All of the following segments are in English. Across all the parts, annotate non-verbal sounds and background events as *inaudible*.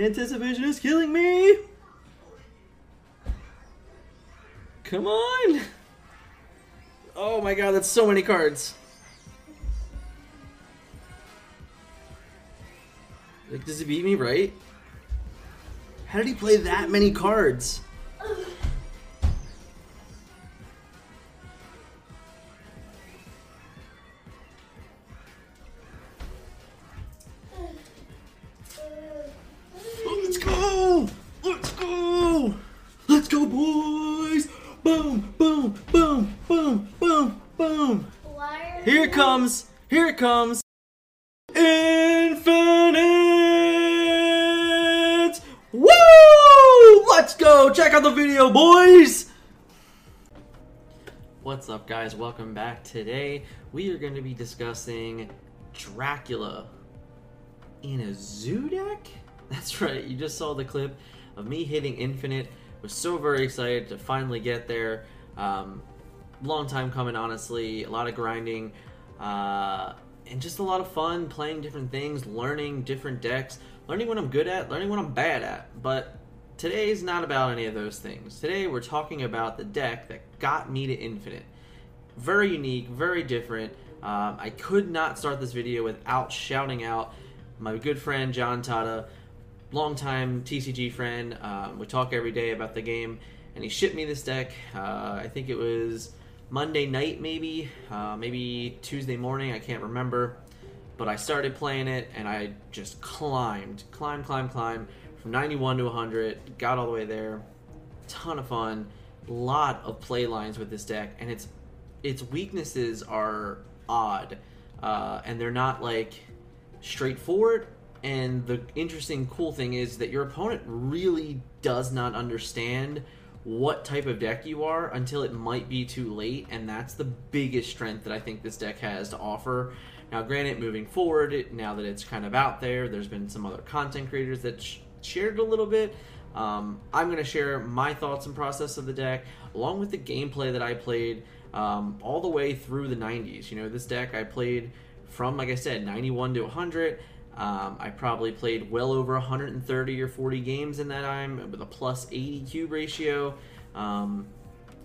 Anticipation is killing me! Come on! Oh my god, that's so many cards. Like, does he beat me, right? How did he play that many cards? Boom, boom, boom, boom, boom, boom! Why are Here it comes! Here it comes! Infinite! Woo! Let's go! Check out the video, boys! What's up, guys? Welcome back. Today, we are going to be discussing Dracula in a zoo deck? *laughs* That's right, you just saw the clip of me hitting Infinite. Was so very excited to finally get there. Um, long time coming, honestly. A lot of grinding. Uh, and just a lot of fun playing different things, learning different decks, learning what I'm good at, learning what I'm bad at. But today's not about any of those things. Today we're talking about the deck that got me to Infinite. Very unique, very different. Um, I could not start this video without shouting out my good friend John Tata, longtime TCG friend. Um, we talk every day about the game, and he shipped me this deck. Uh, I think it was Monday night, maybe, uh, maybe Tuesday morning. I can't remember, but I started playing it, and I just climbed, climbed, climbed, climbed from 91 to 100. Got all the way there. Ton of fun. Lot of play lines with this deck, and its its weaknesses are odd, uh, and they're not like straightforward. And the interesting, cool thing is that your opponent really does not understand what type of deck you are until it might be too late, and that's the biggest strength that I think this deck has to offer. Now, granted, moving forward, it, now that it's kind of out there, there's been some other content creators that sh- shared a little bit. Um, I'm going to share my thoughts and process of the deck, along with the gameplay that I played um, all the way through the 90s. You know, this deck I played from, like I said, 91 to 100. Um, I probably played well over 130 or 40 games in that time with a plus 80 cube ratio. Um,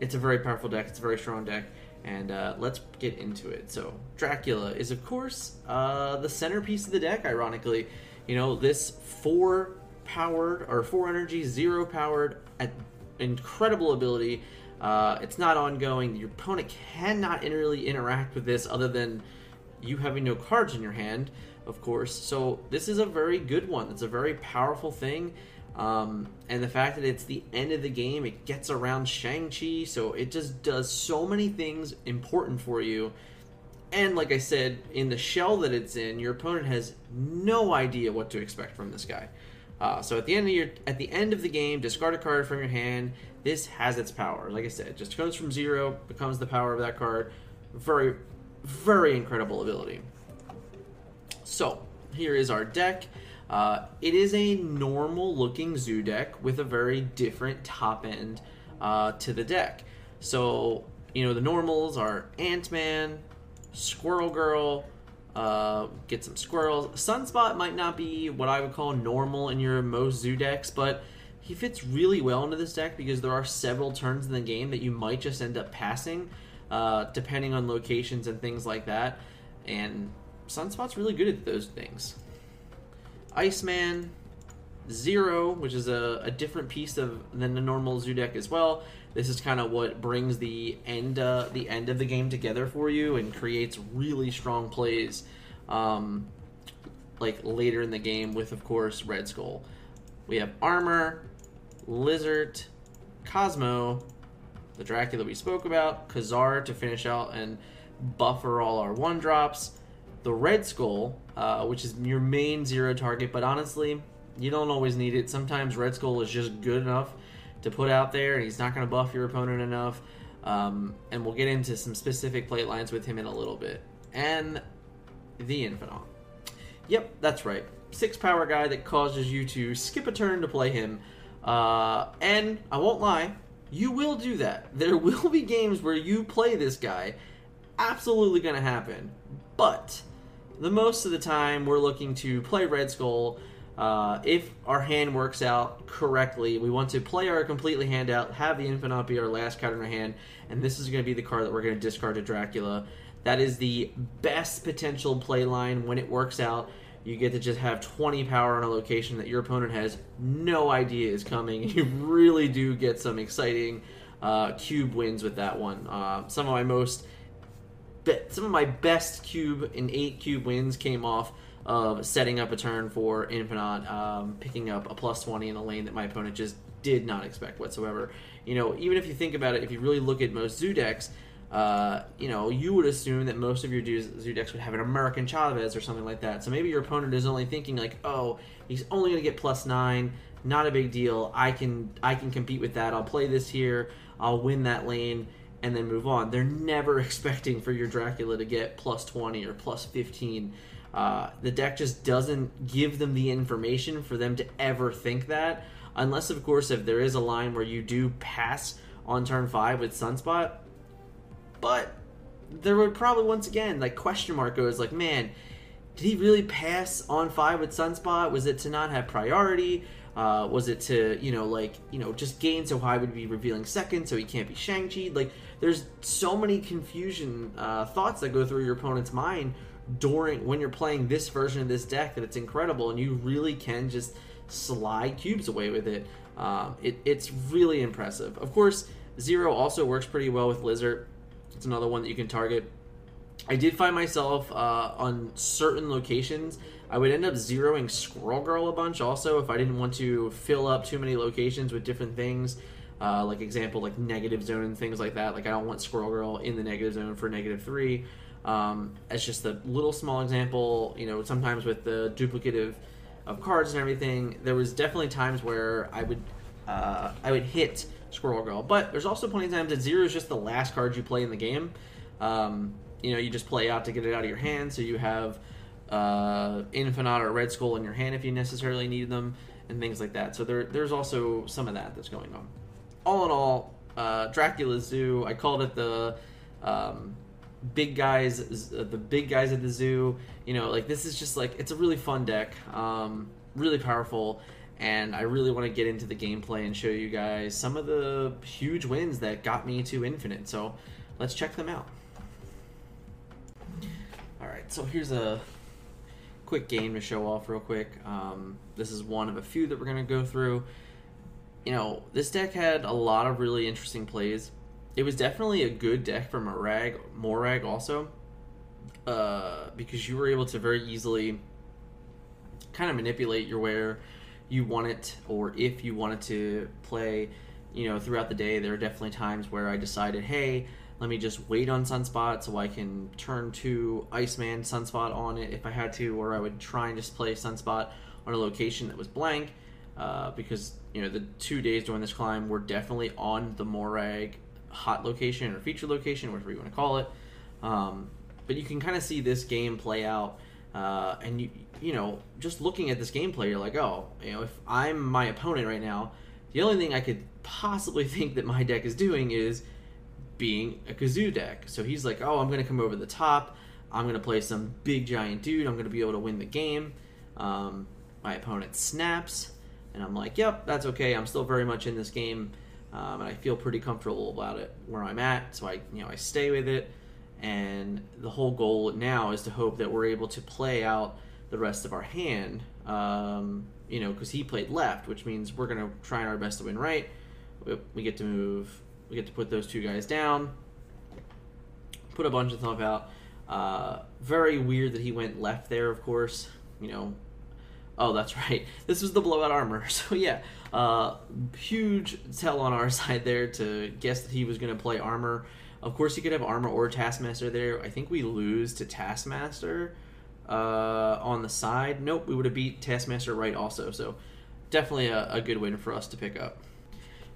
it's a very powerful deck. It's a very strong deck. And uh, let's get into it. So, Dracula is, of course, uh, the centerpiece of the deck, ironically. You know, this four powered, or four energy, zero powered, incredible ability. Uh, it's not ongoing. Your opponent cannot really interact with this other than you having no cards in your hand, of course. So this is a very good one. It's a very powerful thing. Um, and the fact that it's the end of the game, it gets around Shang-Chi, so it just does so many things important for you. And like I said, in the shell that it's in, your opponent has no idea what to expect from this guy. Uh, so at the end of your at the end of the game, discard a card from your hand. This has its power. Like I said, just goes from zero, becomes the power of that card. Very, very incredible ability. So here is our deck. Uh, it is a normal looking zoo deck with a very different top end uh, to the deck. So you know the normals are Ant Man, Squirrel Girl. Uh, get some squirrels. Sunspot might not be what I would call normal in your most zoo decks, but he fits really well into this deck because there are several turns in the game that you might just end up passing, uh, depending on locations and things like that. And Sunspot's really good at those things. Iceman, Zero, which is a, a different piece of than the normal zoo deck as well. This is kind of what brings the end uh, the end of the game together for you and creates really strong plays, um, like later in the game with of course Red Skull. We have Armor, Lizard, Cosmo, the Dracula we spoke about, Ka-Zar to finish out and buffer all our one drops, the Red Skull, uh, which is your main zero target, but honestly, you don't always need it. Sometimes Red Skull is just good enough to put out there, and he's not going to buff your opponent enough. Um, and we'll get into some specific plate lines with him in a little bit. And the Infinaut. Yep, that's right. Six power guy that causes you to skip a turn to play him. Uh, and I won't lie, you will do that. *laughs* There will be games where you play this guy. Absolutely going to happen. But the most of the time, we're looking to play Red Skull Uh, if our hand works out correctly, we want to play our completely hand out, have the Infinaut be our last card in our hand, and this is going to be the card that we're going to discard to Dracula. That is the best potential play line when it works out. You get to just have 20 power on a location that your opponent has no idea is coming. *laughs* You really do get some exciting uh, cube wins with that one. Uh, some of my most, some of my best cube and eight cube wins came off of setting up a turn for Infinaut, um, picking up a plus 20 in a lane that my opponent just did not expect whatsoever. You know, even if you think about it, if you really look at most zoo decks, uh, you know, you would assume that most of your zoo decks would have an American Chavez or something like that. So maybe your opponent is only thinking like, oh, he's only going to get plus nine, not a big deal. I can I can compete with that. I'll play this here. I'll win that lane and then move on. They're never *laughs* expecting for your Dracula to get plus 20 or plus 15. Uh, the deck just doesn't give them the information for them to ever think that, unless, of course, if there is a line where you do pass on turn five with Sunspot. But there would probably once again like question mark goes like, man, did he really pass on five with Sunspot? Was it to not have priority? Uh, was it to you know like you know just gain so high would be revealing second so he can't be Shang Chi? Like there's so many confusion uh, thoughts that go through your opponent's mind during when you're playing this version of this deck that it's incredible and you really can just slide cubes away with it. Um, it it's really impressive. Of course, zero also works pretty well with Lizard. It's another one that you can target. I did find myself uh, on certain locations I would end up zeroing Squirrel Girl a bunch also if I didn't want to fill up too many locations with different things. Uh, like example, like negative zone and things like that. Like I don't want Squirrel Girl in the negative zone for negative three. Um, as just a little small example, you know, sometimes with the duplicative of cards and everything, there was definitely times where I would uh, I would hit Squirrel Girl. But there's also plenty of times that zero is just the last card you play in the game. Um, you know, you just play out to get it out of your hand, so you have uh, Infinaut or Red Skull in your hand if you necessarily need them, and things like that. So there, there's also some of that that's going on. All in all, uh, Dracula Zoo. I called it the um, big guys, the big guys at the zoo. You know, like this is just like it's a really fun deck, um, really powerful, and I really want to get into the gameplay and show you guys some of the huge wins that got me to Infinite. So let's check them out. All right, so here's a quick game to show off real quick. Um, this is one of a few that we're to go through. You know, this deck had a lot of really interesting plays. It was definitely a good deck for Morag, Morag also, uh, because you were able to very easily kind of manipulate your where you want it, or if you wanted to play, you know, throughout the day. There are definitely times where I decided, hey, let me just wait on Sunspot so I can turn to Iceman Sunspot on it if I had to, or I would try and just play Sunspot on a location that was blank. Uh, because you know the two days during this climb were definitely on the Morag hot location or feature location, whatever you want to call it. Um, but you can kind of see this game play out, uh, and you you know just looking at this gameplay, you're like, oh, you know, if I'm my opponent right now, the only thing I could possibly *laughs* think that my deck is doing is being a kazoo deck. So he's like, oh, I'm going to come over the top. I'm going to play some big giant dude. I'm going to be able to win the game. Um, my opponent snaps, and I'm like, yep, that's okay. I'm still very much in this game, um, and I feel pretty comfortable about it where I'm at. So I, you know, I stay with it. And the whole goal now is to hope that we're able to play out the rest of our hand. Um, you know, because he played left, which means we're to try our best to win right. We get to move we get to put those two guys down, put a bunch of stuff out. Uh, very weird that he went left there, of course. You know, oh, that's *laughs* right. This was the blowout armor. *laughs* So, yeah, uh, huge tell on our *laughs* side there to guess that he was going to play armor. Of course, he could have armor or Taskmaster there. I think we lose to Taskmaster uh, on the side. Nope, we would have beat Taskmaster right also. So, definitely a, a good win for us to pick up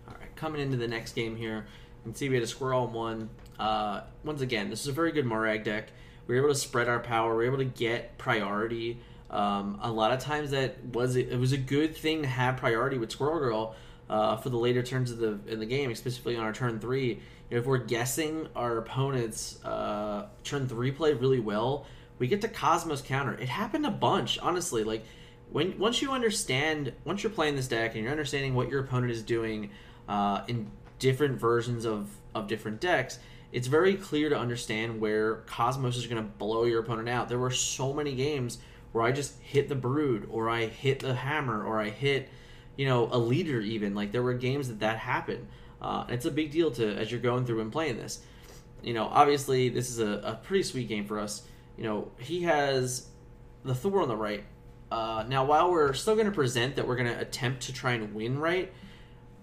All right, coming into the next game here, and see we had a squirrel on one. Uh, once again, this is a very good Morag deck. We were able to spread our power. We were able to get priority. Um, a lot of times that was it was a good thing to have priority with Squirrel Girl uh, for the later turns of the in the game, specifically on our turn three. You know, if we're guessing our opponent's uh, turn three play really well, we get to Cosmos counter. It happened a bunch, honestly. Like when once you understand, once you're playing this deck and you're understanding what your opponent is doing uh, in different versions of of different decks, it's very clear to understand where Cosmos is going to blow your opponent out. There were so many games where I just hit the Brood, or I hit the Hammer, or I hit, you know, a leader even. Like there were games that that happened. Uh, and it's a big deal to as you're going through and playing this. You know, obviously this is a, a pretty sweet game for us. You know, he has the Thor on the right. Uh, now, while we're still going to present that we're going to attempt to try and win right,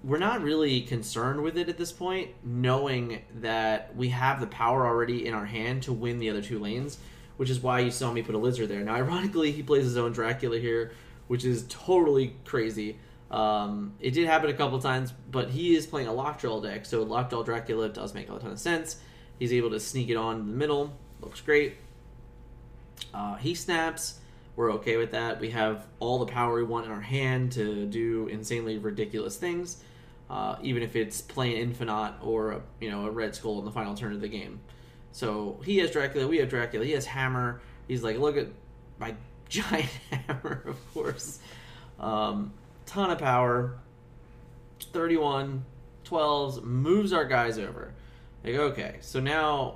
we're not really concerned with it at this point, knowing that we have the power already in our hand to win the other two lanes, which is why you saw me put a lizard there. Now, ironically, he plays his own Dracula here, which is totally crazy. Um, it did happen a couple times, but he is playing a Lockjaw deck, so Lockjaw Dracula does make a ton of sense. He's able to sneak it on in the middle, looks great. Uh, he snaps. We're okay with that. We have all the power we want in our hand to do insanely ridiculous things, uh, even if it's playing Infinaut or a, you know a Red Skull in the final turn of the game. So he has Dracula, we have Dracula. He has Hammer. He's like, look at my *laughs* giant hammer, of course. Um, ton of power. 31, 12s, moves our guys over. Like, okay, so now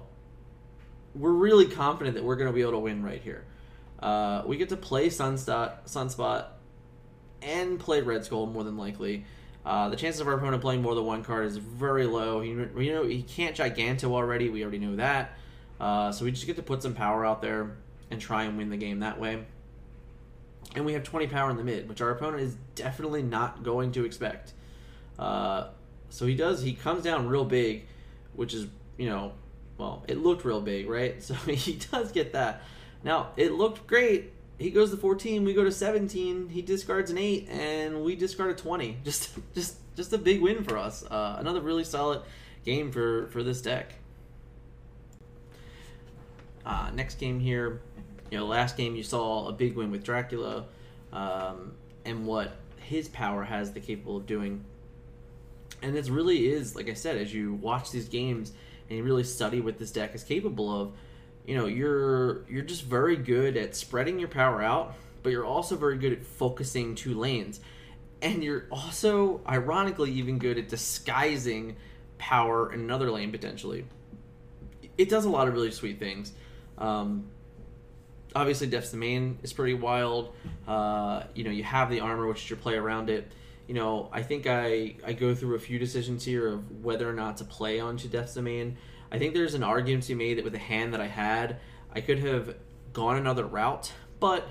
we're really confident that we're going to be able to win right here. Uh, we get to play Sunspot, Sunspot and play Red Skull more than likely. Uh, the chances of our opponent playing more than one card is very low. You, you know, he can't Giganto already. We already know that. Uh, so we just get to put some power out there and try and win the game that way and we have 20 power in the mid, which our opponent is definitely not going to expect. Uh, so he does, he comes down real big, which is, you know, well, it looked real big, right? *laughs* So he does get that. Now, it looked great. He goes to 14, we go to 17, he discards an 8, and we discard a 20. *laughs* Just just just a big win for us. Uh, another really solid game for, for this deck. Uh, next game here, you know, last game you saw a big win with Dracula, um, and what his power has the capable of doing. And it really is, like I said, as you watch these games and you really study what this deck is capable of, you know, you're you're just very good at spreading your power out, but you're also very good at focusing two lanes. And you're also, ironically, even good at disguising power in another lane potentially. It does a lot of really sweet things. Um, obviously Death's Domain is pretty wild. Uh, you know, you have the armor, which is your play around it. You know, I think I, I go through a few decisions here of whether or not to play onto Death's Domain. I think there's an argument to be made that with the hand that I had, I could have gone another route, but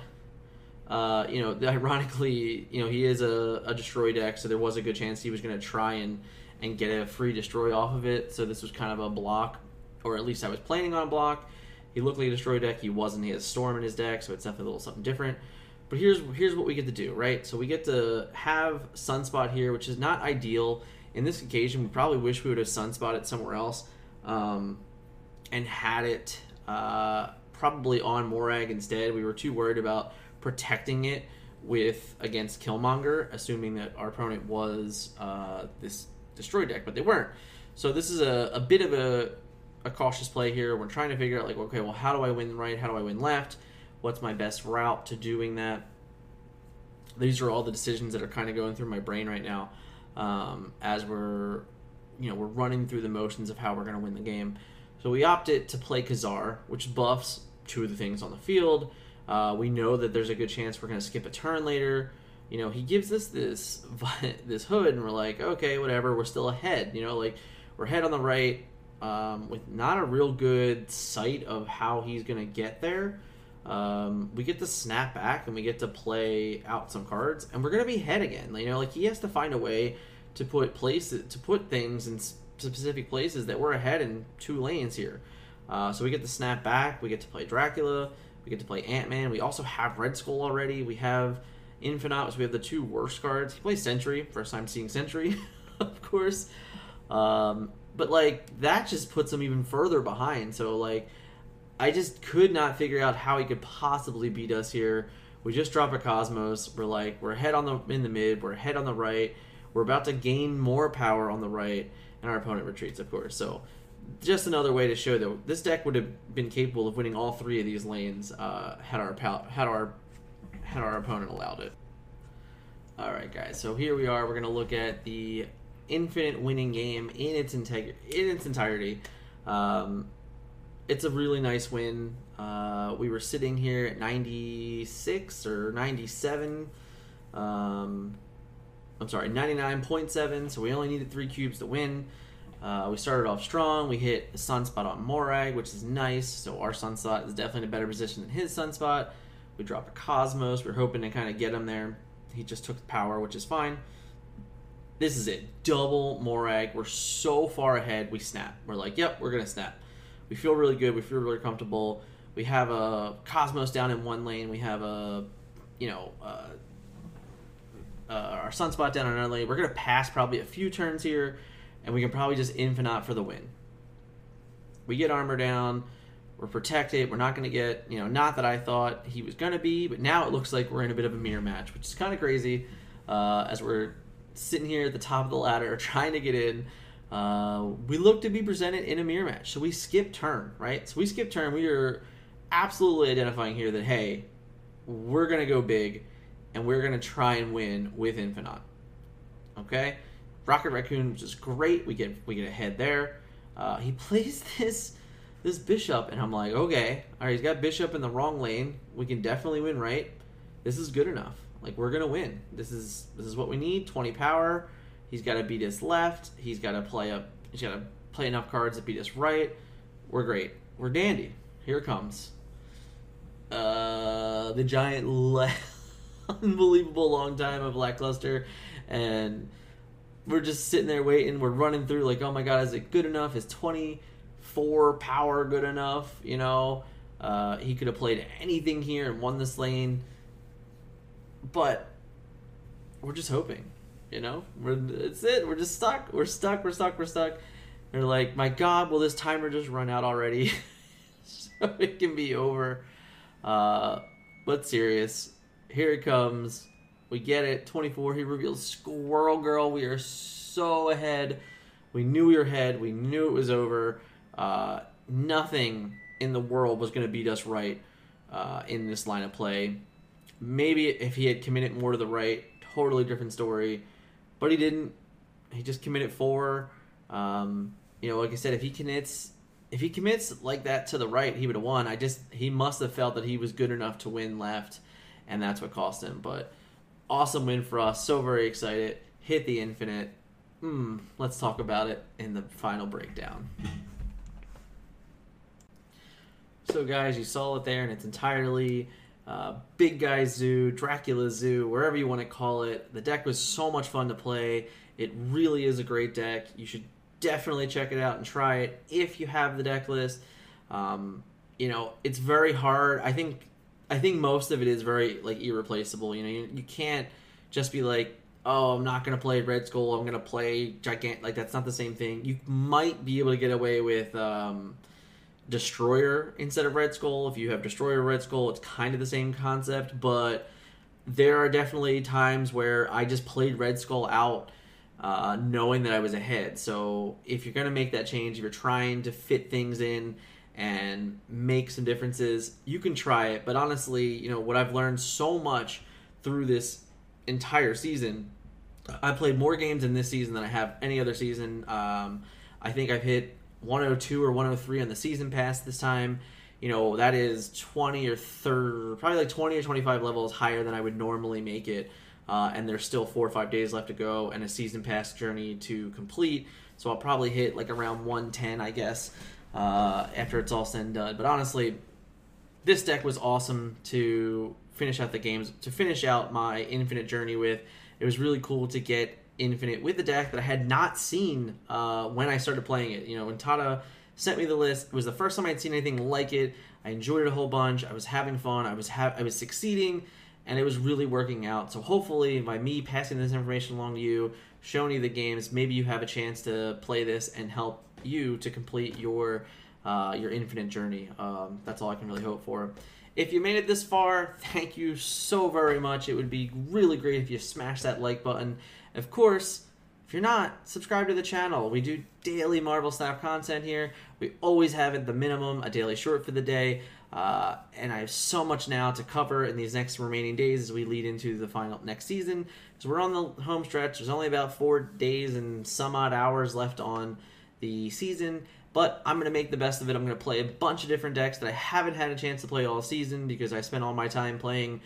uh, you know, *laughs* ironically, you know, he is a, a destroy deck, so there was a good chance he was going to try and and get a free destroy off of it. So this was kind of a block, or at least I was planning on a block. He looked like a destroy deck. He wasn't. He has storm in his deck, so it's definitely a little something different. But here's here's what we get to do, right? So we get to have Sunspot here, which is not ideal. In this occasion, we probably wish we would have Sunspotted somewhere else, um, and had it uh, probably on Morag instead. We were too worried about protecting it with against Killmonger, assuming that our opponent was uh, this destroy deck, but they weren't. So this is a, a bit of a a cautious play here. We're trying to figure out like, okay, well, how do I win right? How do I win left? What's my best route to doing that? These are all the decisions that are kind of going through my brain right now um, as we're, you know, we're running through the motions of how we're going to win the game. So we opted to play Ka-Zar, which buffs two of the things on the field. Uh, we know that there's a good chance we're going to skip a turn later. You know, he gives us this *laughs* this hood, and we're like, okay, whatever. We're still ahead. You know, like we're ahead on the right um, with not a real good sight of how he's going to get there. Um, we get to snap back and we get to play out some cards, and we're going to be head again. You know, like he has to find a way to put places to put things in specific places that we're ahead in two lanes here. Uh, so we get to snap back. We get to play Dracula. We get to play Ant Man. We also have Red Skull already. We have Infinaut. So we have the two worst cards. He plays Sentry. First time seeing Sentry, *laughs* of course. Um, but like that just puts him even further behind. So like I just could not figure out how he could possibly beat us here. We just drop a Cosmos. We're like we're ahead on the in the mid. We're ahead on the right. We're about to gain more power on the right, and our opponent retreats, of course. So just another way to show that this deck would have been capable of winning all three of these lanes uh, had our had our and our opponent allowed it. All right, guys. So here we are. We're gonna look at the infinite winning game in its integ- in its entirety. Um, it's a really nice win. Uh, we were sitting here at 96 or 97. Um, I'm sorry, 99.7. So we only needed three cubes to win. Uh, we started off strong. We hit a sunspot on Morag, which is nice. So our sunspot is definitely in a better position than his sunspot. We dropped a Cosmos. We are hoping to kind of get him there. He just took the power, which is fine. This is it. Double Morag. We're so far ahead. We snap. We're like, yep, we're going to snap. We feel really good. We feel really comfortable. We have a Cosmos down in one lane. We have a, you know, uh, uh, our Sunspot down on lane. We're going to pass probably a few turns here, and we can probably just Infinaut for the win. We get armor down. We're protected. We're not going to get, you know, not that I thought he was going to be, but now it looks like we're in a bit of a mirror match, which is kind of crazy uh, as we're sitting here at the top of the ladder *laughs* trying to get in. Uh, we look to be presented in a mirror match. So we skip turn, right? So we skip turn. We are absolutely identifying here that, hey, we're going to go big and we're going to try and win with Infinaut. Okay? Rocket Raccoon, which is great. We get we get ahead there. Uh, he *laughs* plays this this bishop, and I'm like, okay, all right, he's got bishop in the wrong lane. We can definitely win, right? This is good enough. Like we're gonna win. This is this is what we need. 20 power. He's got to beat us left. He's got to play up. He's got to play enough cards to beat us right. We're great. We're dandy. Here comes. Uh, the giant, *laughs* le- unbelievable long time of lackluster, and we're just sitting there waiting. We're running through like, oh my god, is it good enough? Is 20 four power good enough. You know, uh, he could have played anything here and won this lane, but we're just hoping. You know, we're it's it. We're just stuck. We're stuck. We're stuck. We're stuck. They're like, my God, will this timer just run out already? *laughs* so it can be over. Uh, but serious, here it comes. We get it. 24. He reveals Squirrel Girl. We are so ahead. We knew we were ahead. We knew it was over. Uh, nothing in the world was going to beat us right uh, in this line of play. Maybe if he had committed more to the right, totally different story. But he didn't. He just committed four. Um, you know, like I said, if he commits, if he commits like that to the right, he would have won. I just he must have felt that he was good enough to win left, and that's what cost him. But awesome win for us. So very excited. Hit the infinite. Hmm. Let's talk about it in the final breakdown. So, guys, you saw it there, and it's entirely uh, Big Guy Zoo, Dracula Zoo, wherever you want to call it. The deck was so much fun to play. It really is a great deck. You should definitely check it out and try it if you have the deck list. Um, you know, it's very hard. I think I think most of it is very like irreplaceable. You know, you, you can't just be like, oh, I'm not gonna play Red Skull. I'm gonna play Gigant. Like that's not the same thing. You might be able to get away with. Um, Destroyer instead of Red Skull. If you have Destroyer Red Skull, it's kind of the same concept, but there are definitely times where I just played Red Skull out uh, knowing that I was ahead. So if you're going to make that change, if you're trying to fit things in and make some differences, you can try it. But honestly, you know, what I've learned so much through this entire season, I played more games in this season than I have any other season. Um, I think I've hit 102 or 103 on the season pass this time. You know, that is 20 or 30, probably like 20 or 25 levels higher than I would normally make it. Uh, and there's still four or five days left to go and a season pass journey to complete. So I'll probably hit like around 110, I guess, uh, after it's all said and done. But honestly, this deck was awesome to finish out the games, to finish out my infinite journey with. It was really cool to get Infinite with the deck that I had not seen uh, when I started playing it. You know, when Tata sent me the list, it was the first time I'd seen anything like it. I enjoyed it a whole bunch. I was having fun. I was ha- I was succeeding, and it was really working out. So hopefully, by me passing this information along to you, showing you the games, maybe you have a chance to play this and help you to complete your uh, your infinite journey. Um, that's all I can really hope for. If you made it this far, thank you so very much. It would be really great if you smash that like button of course, if you're not, subscribe to the channel. We do daily Marvel Snap content here. We always have at the minimum a daily short for the day. Uh, and I have so much now to cover in these next remaining days as we lead into the final next season. So we're on the home stretch. There's only about four days and some odd hours left on the season, but I'm going to make the best of it. I'm going to play a bunch of different decks that I haven't had a chance to play all season because I spent all my time playing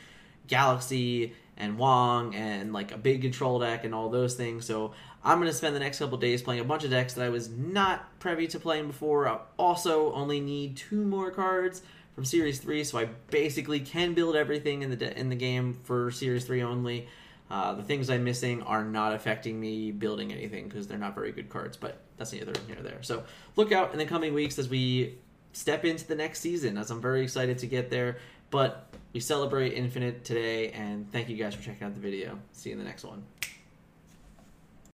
Galaxy and Wong and like a big control deck and all those things. So I'm going to spend the next couple days playing a bunch of decks that I was not privy to playing before. I also only need two more cards from Series 3, so I basically can build everything in the de- in the game for Series 3 only. Uh, the things I'm missing are not affecting me building anything because they're not very good cards, but that's neither here nor there. So look out in the coming weeks as we step into the next season, as I'm very excited to get there. But we celebrate Infinite today, and thank you guys for checking out the video. See you in the next one.